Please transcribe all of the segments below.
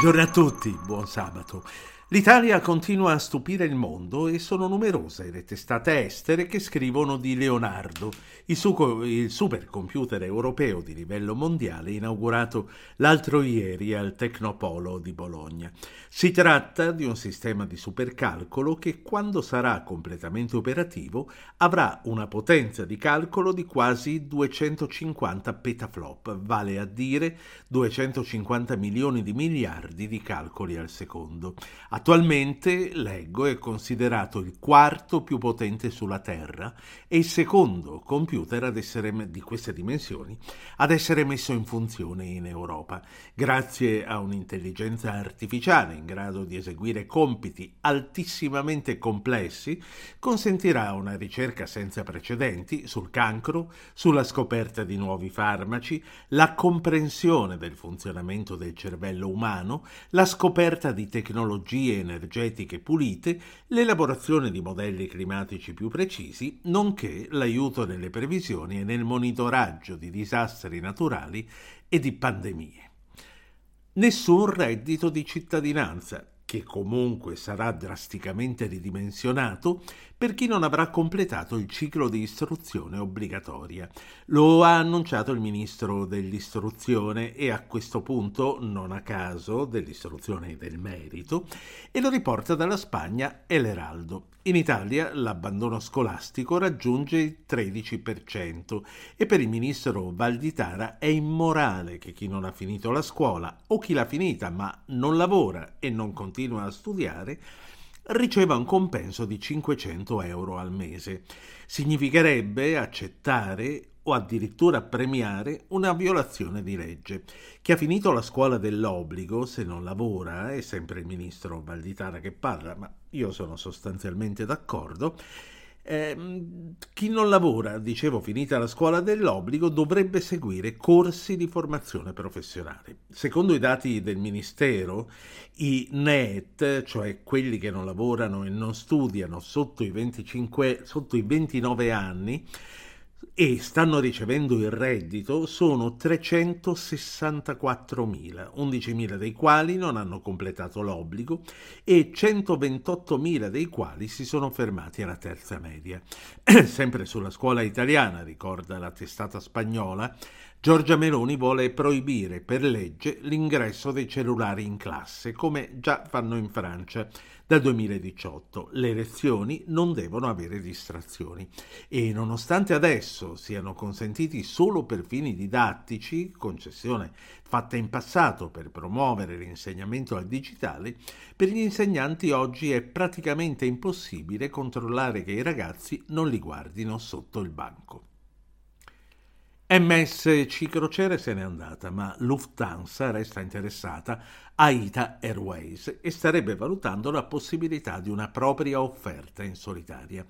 Buongiorno a tutti, buon sabato. L'Italia continua a stupire il mondo e sono numerose le testate estere che scrivono di Leonardo, il, su- il supercomputer europeo di livello mondiale inaugurato l'altro ieri al Tecnopolo di Bologna. Si tratta di un sistema di supercalcolo che quando sarà completamente operativo avrà una potenza di calcolo di quasi 250 petaflop, vale a dire 250 milioni di miliardi di calcoli al secondo. Attualmente, leggo, è considerato il quarto più potente sulla Terra e il secondo computer essere, di queste dimensioni ad essere messo in funzione in Europa. Grazie a un'intelligenza artificiale in grado di eseguire compiti altissimamente complessi, consentirà una ricerca senza precedenti sul cancro, sulla scoperta di nuovi farmaci, la comprensione del funzionamento del cervello umano, la scoperta di tecnologie energetiche pulite, l'elaborazione di modelli climatici più precisi, nonché l'aiuto nelle previsioni e nel monitoraggio di disastri naturali e di pandemie. Nessun reddito di cittadinanza, che comunque sarà drasticamente ridimensionato per chi non avrà completato il ciclo di istruzione obbligatoria. Lo ha annunciato il ministro dell'istruzione e a questo punto, non a caso, dell'istruzione e del merito, e lo riporta dalla Spagna e l'Eraldo. In Italia l'abbandono scolastico raggiunge il 13% e per il ministro Valditara è immorale che chi non ha finito la scuola o chi l'ha finita ma non lavora e non continua a studiare riceva un compenso di 500 euro al mese. Significherebbe accettare o addirittura premiare una violazione di legge. Chi ha finito la scuola dell'obbligo, se non lavora, è sempre il ministro Valditara che parla, ma io sono sostanzialmente d'accordo, eh, chi non lavora, dicevo, finita la scuola dell'obbligo, dovrebbe seguire corsi di formazione professionale. Secondo i dati del Ministero, i NEET, cioè quelli che non lavorano e non studiano sotto i, 25, sotto i 29 anni, e stanno ricevendo il reddito sono 364.000, 11.000 dei quali non hanno completato l'obbligo e 128.000 dei quali si sono fermati alla terza media. Sempre sulla scuola italiana, ricorda la testata spagnola, Giorgia Meloni vuole proibire per legge l'ingresso dei cellulari in classe, come già fanno in Francia dal 2018. Le lezioni non devono avere distrazioni e nonostante adesso siano consentiti solo per fini didattici, concessione fatta in passato per promuovere l'insegnamento al digitale, per gli insegnanti oggi è praticamente impossibile controllare che i ragazzi non li guardino sotto il banco. MSC Crociere se n'è andata, ma Lufthansa resta interessata a Ita Airways e starebbe valutando la possibilità di una propria offerta in solitaria.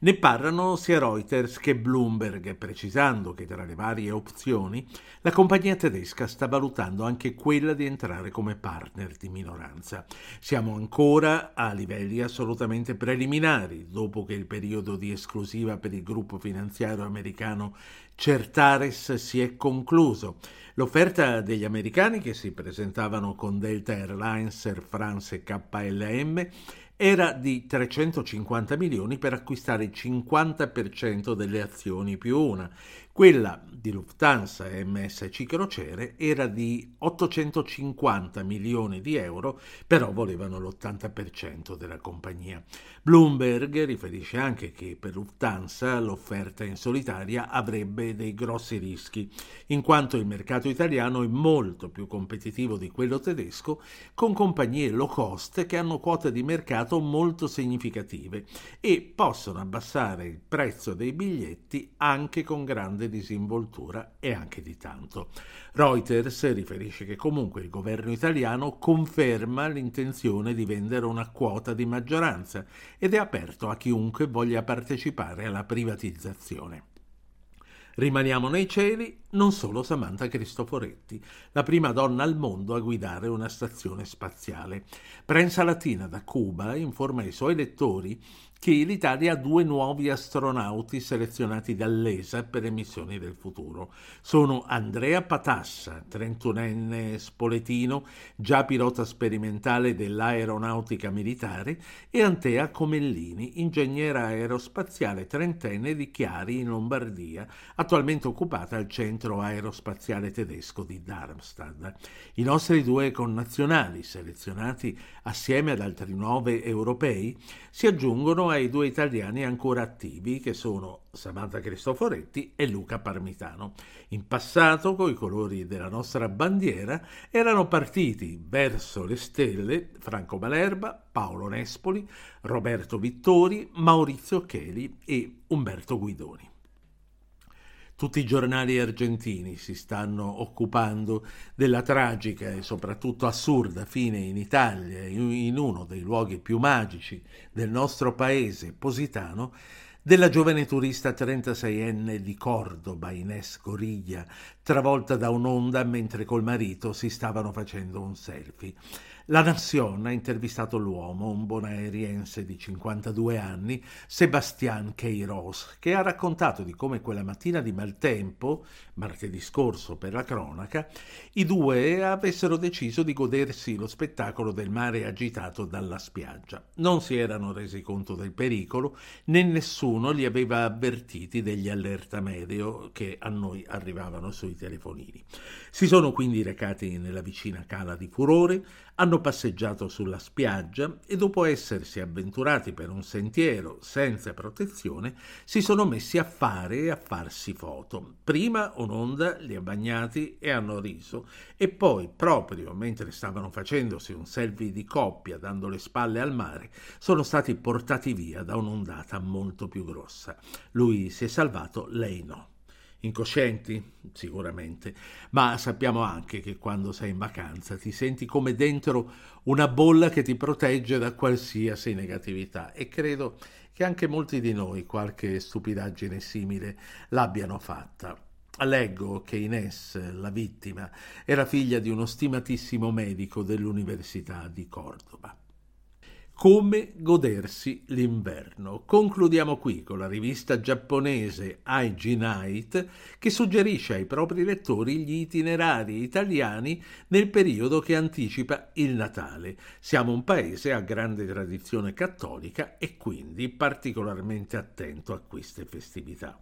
Ne parlano sia Reuters che Bloomberg, precisando che tra le varie opzioni la compagnia tedesca sta valutando anche quella di entrare come partner di minoranza. Siamo ancora a livelli assolutamente preliminari, dopo che il periodo di esclusiva per il gruppo finanziario americano Certares si è concluso. L'offerta degli americani che si presentavano con Delta Airlines, Air France e KLM era di 350 milioni per acquistare il 50% delle azioni più una. Quella di Lufthansa e MSC Crociere era di 850 milioni di euro, però volevano l'80% della compagnia. Bloomberg riferisce anche che per Lufthansa l'offerta in solitaria avrebbe dei grossi rischi, in quanto il mercato italiano è molto più competitivo di quello tedesco, con compagnie low cost che hanno quote di mercato molto significative e possono abbassare il prezzo dei biglietti anche con grande disinvoltura e anche di tanto. Reuters riferisce che comunque il governo italiano conferma l'intenzione di vendere una quota di maggioranza ed è aperto a chiunque voglia partecipare alla privatizzazione. Rimaniamo nei cieli non solo Samantha Cristoforetti, la prima donna al mondo a guidare una stazione spaziale. Prensa Latina da Cuba informa i suoi lettori che l'Italia ha due nuovi astronauti selezionati dall'ESA per le missioni del futuro. Sono Andrea Patassa, 31enne spoletino, già pilota sperimentale dell'aeronautica militare, e Antea Comellini, ingegnera aerospaziale trentenne di Chiari in Lombardia, attualmente occupata al centro aerospaziale tedesco di Darmstadt. I nostri due connazionali, selezionati assieme ad altri nove europei, si aggiungono ai due italiani ancora attivi che sono Samantha Cristoforetti e Luca Parmitano. In passato, coi colori della nostra bandiera, erano partiti verso le stelle Franco Malerba, Paolo Nespoli, Roberto Vittori, Maurizio Cheli e Umberto Guidoni. Tutti i giornali argentini si stanno occupando della tragica e soprattutto assurda fine in Italia, in uno dei luoghi più magici del nostro paese, Positano, della giovane turista 36enne di Cordoba, Ines Goriglia, travolta da un'onda mentre col marito si stavano facendo un selfie. La Nazione ha intervistato l'uomo, un bonaeriense di 52 anni, Sebastián Queiroz, che ha raccontato di come quella mattina di maltempo, martedì scorso per la cronaca, i due avessero deciso di godersi lo spettacolo del mare agitato dalla spiaggia. Non si erano resi conto del pericolo, né nessuno li aveva avvertiti degli allerta medio che a noi arrivavano sui telefonini. Si sono quindi recati nella vicina cala di Furore, hanno passeggiato sulla spiaggia e dopo essersi avventurati per un sentiero senza protezione si sono messi a fare e a farsi foto. Prima un'onda li ha bagnati e hanno riso e poi, proprio mentre stavano facendosi un selfie di coppia dando le spalle al mare, sono stati portati via da un'ondata molto più grossa. Lui si è salvato, lei no incoscienti? Sicuramente, ma sappiamo anche che quando sei in vacanza ti senti come dentro una bolla che ti protegge da qualsiasi negatività e credo che anche molti di noi qualche stupidaggine simile l'abbiano fatta. Leggo che Ines, la vittima, era figlia di uno stimatissimo medico dell'Università di Cordova. Come godersi l'inverno. Concludiamo qui con la rivista giapponese IG Night che suggerisce ai propri lettori gli itinerari italiani nel periodo che anticipa il Natale. Siamo un paese a grande tradizione cattolica e quindi particolarmente attento a queste festività.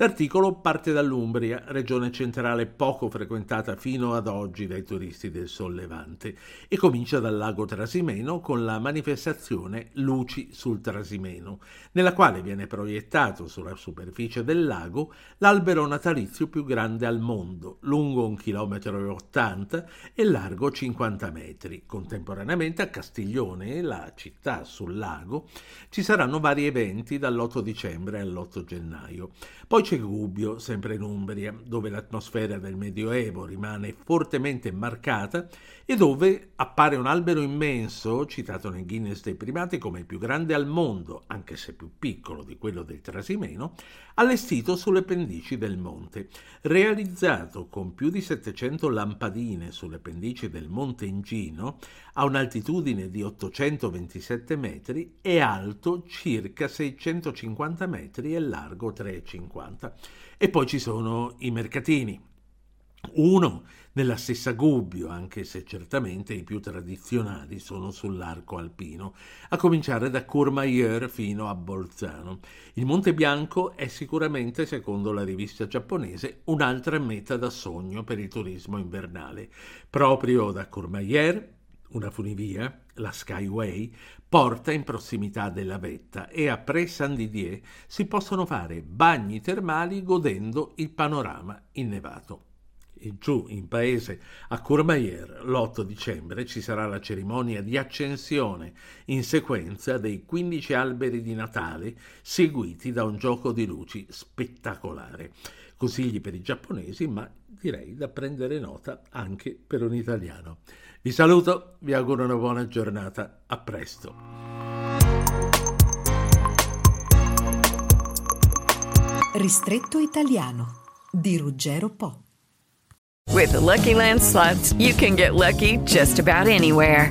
L'articolo parte dall'Umbria, regione centrale poco frequentata fino ad oggi dai turisti del Sollevante, e comincia dal lago Trasimeno con la manifestazione Luci sul Trasimeno, nella quale viene proiettato sulla superficie del lago l'albero natalizio più grande al mondo, lungo 1,80 km e largo 50 metri. Contemporaneamente a Castiglione, la città sul lago, ci saranno vari eventi dall'8 dicembre all'8 gennaio. Poi c'è Gubbio, sempre in Umbria, dove l'atmosfera del Medioevo rimane fortemente marcata e dove appare un albero immenso, citato nel Guinness dei primati come il più grande al mondo, anche se più piccolo di quello del Trasimeno, allestito sulle pendici del monte. Realizzato con più di 700 lampadine sulle pendici del monte Ingino, a un'altitudine di 827 metri, è alto circa 650 metri e largo 3,50. E poi ci sono i mercatini Uno nella stessa Gubbio, anche se certamente i più tradizionali sono sull'arco alpino, a cominciare da Courmayeur fino a Bolzano. Il Monte Bianco è sicuramente, secondo la rivista giapponese, un'altra meta da sogno per il turismo invernale. Proprio da Courmayeur una funivia, la Skyway, porta in prossimità della vetta e a Pré-Saint-Didier si possono fare bagni termali godendo il panorama innevato e giù in paese a Courmayeur l'8 dicembre ci sarà la cerimonia di accensione in sequenza dei 15 alberi di Natale seguiti da un gioco di luci spettacolare. Consigli per i giapponesi, ma direi da prendere nota anche per un italiano. Vi saluto, vi auguro una buona giornata, a presto. Ristretto italiano di Ruggero Po. With the Lucky Land slots, you can get lucky just about anywhere.